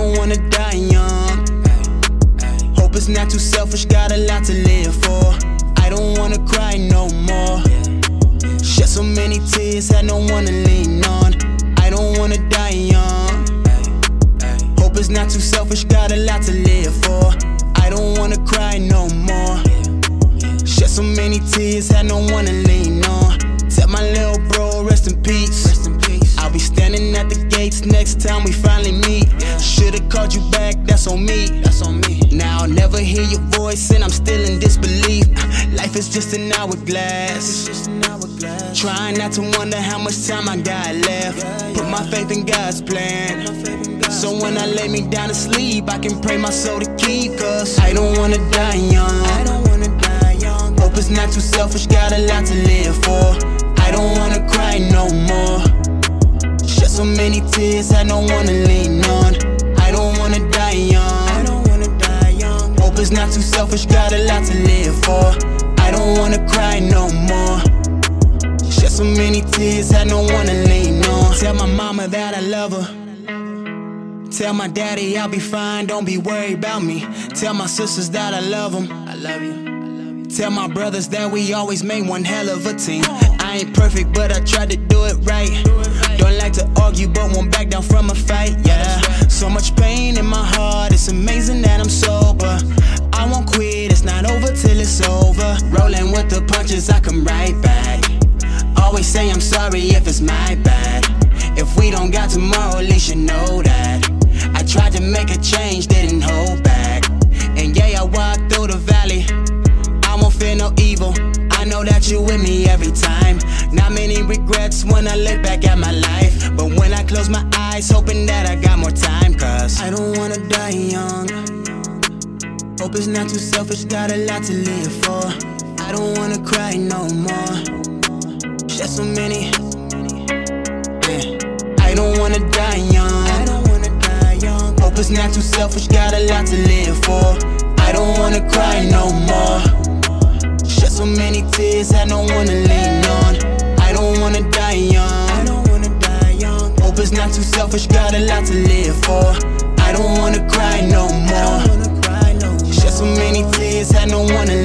wanna die young. Hope it's not too selfish, got a lot to live for. I don't wanna cry no more. Shed so many tears, had no one to lean on. I don't wanna die young. Hope it's not too selfish, got a lot to live for. I don't wanna cry no more. Shed so many tears, had no one to lean on. Tell my little bro, rest in peace. Be standing at the gates next time we finally meet. Should've called you back, that's on me. That's on me. Now I'll never hear your voice and I'm still in disbelief. Life is just an hourglass. just an hourglass. Trying not to wonder how much time I got left. Put my faith in God's plan. My faith in God. So when I lay me down to sleep, I can pray my soul to keep. Cause I don't wanna die young. I don't wanna die young. Hope it's not too selfish, got a lot to live for. I don't wanna cry no more. So many tears, no one to lean on. I don't wanna die young. I don't wanna die young. Hope it's not too selfish, got a lot to live for. I don't wanna cry no more. Shed so many tears, no one to lean on. Tell my mama that I love her. Tell my daddy I'll be fine, don't be worried about me. Tell my sisters that I love them. I love you. Tell my brothers that we always made one hell of a team. I ain't perfect, but I tried to do it right. From a fight. Yeah, so much pain in my heart, it's amazing that I'm sober. I won't quit, it's not over till it's over. Rolling with the punches, I come right back. Always say I'm sorry if it's my bad. If we don't got tomorrow, at least you know that. I tried to make a change, didn't hold with me every time. Not many regrets when I look back at my life. But when I close my eyes, hoping that I got more time. Cause I don't wanna die young. Hope it's not too selfish, got a lot to live for. I don't wanna cry no more. Shed so many. Yeah. I don't wanna die young. I don't wanna die young. Hope it's not too selfish, got a lot to live for. I don't wanna cry no more. So many tears, no one to lean on. I don't wanna die young. I don't wanna die young. Hope it's not too selfish, got a lot to live for. I don't wanna cry no more. don't wanna cry no more. Shed so many tears, no one to